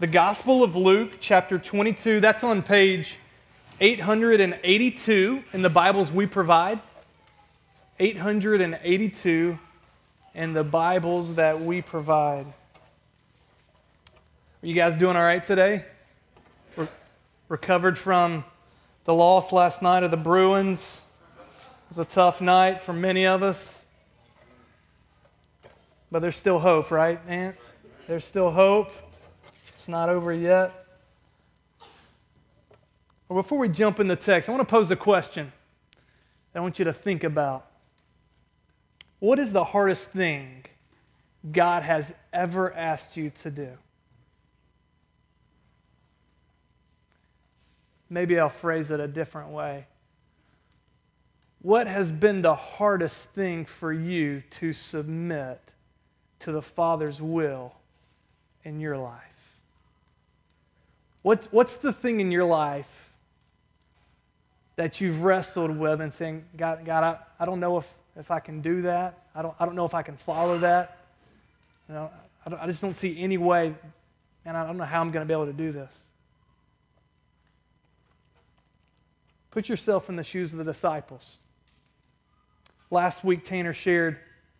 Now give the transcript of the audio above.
the Gospel of Luke, chapter 22. That's on page 882 in the Bibles we provide. 882 in the Bibles that we provide. Are you guys doing all right today? Re- recovered from the loss last night of the Bruins. It was a tough night for many of us. But there's still hope, right, Aunt? There's still hope. It's not over yet. Well, before we jump in the text, I want to pose a question that I want you to think about. What is the hardest thing God has ever asked you to do? Maybe I'll phrase it a different way. What has been the hardest thing for you to submit to the Father's will in your life? What, what's the thing in your life that you've wrestled with and saying, God, God I, I don't know if, if I can do that. I don't, I don't know if I can follow that. You know, I, I just don't see any way, and I don't know how I'm going to be able to do this. Put yourself in the shoes of the disciples. Last week, Tanner shared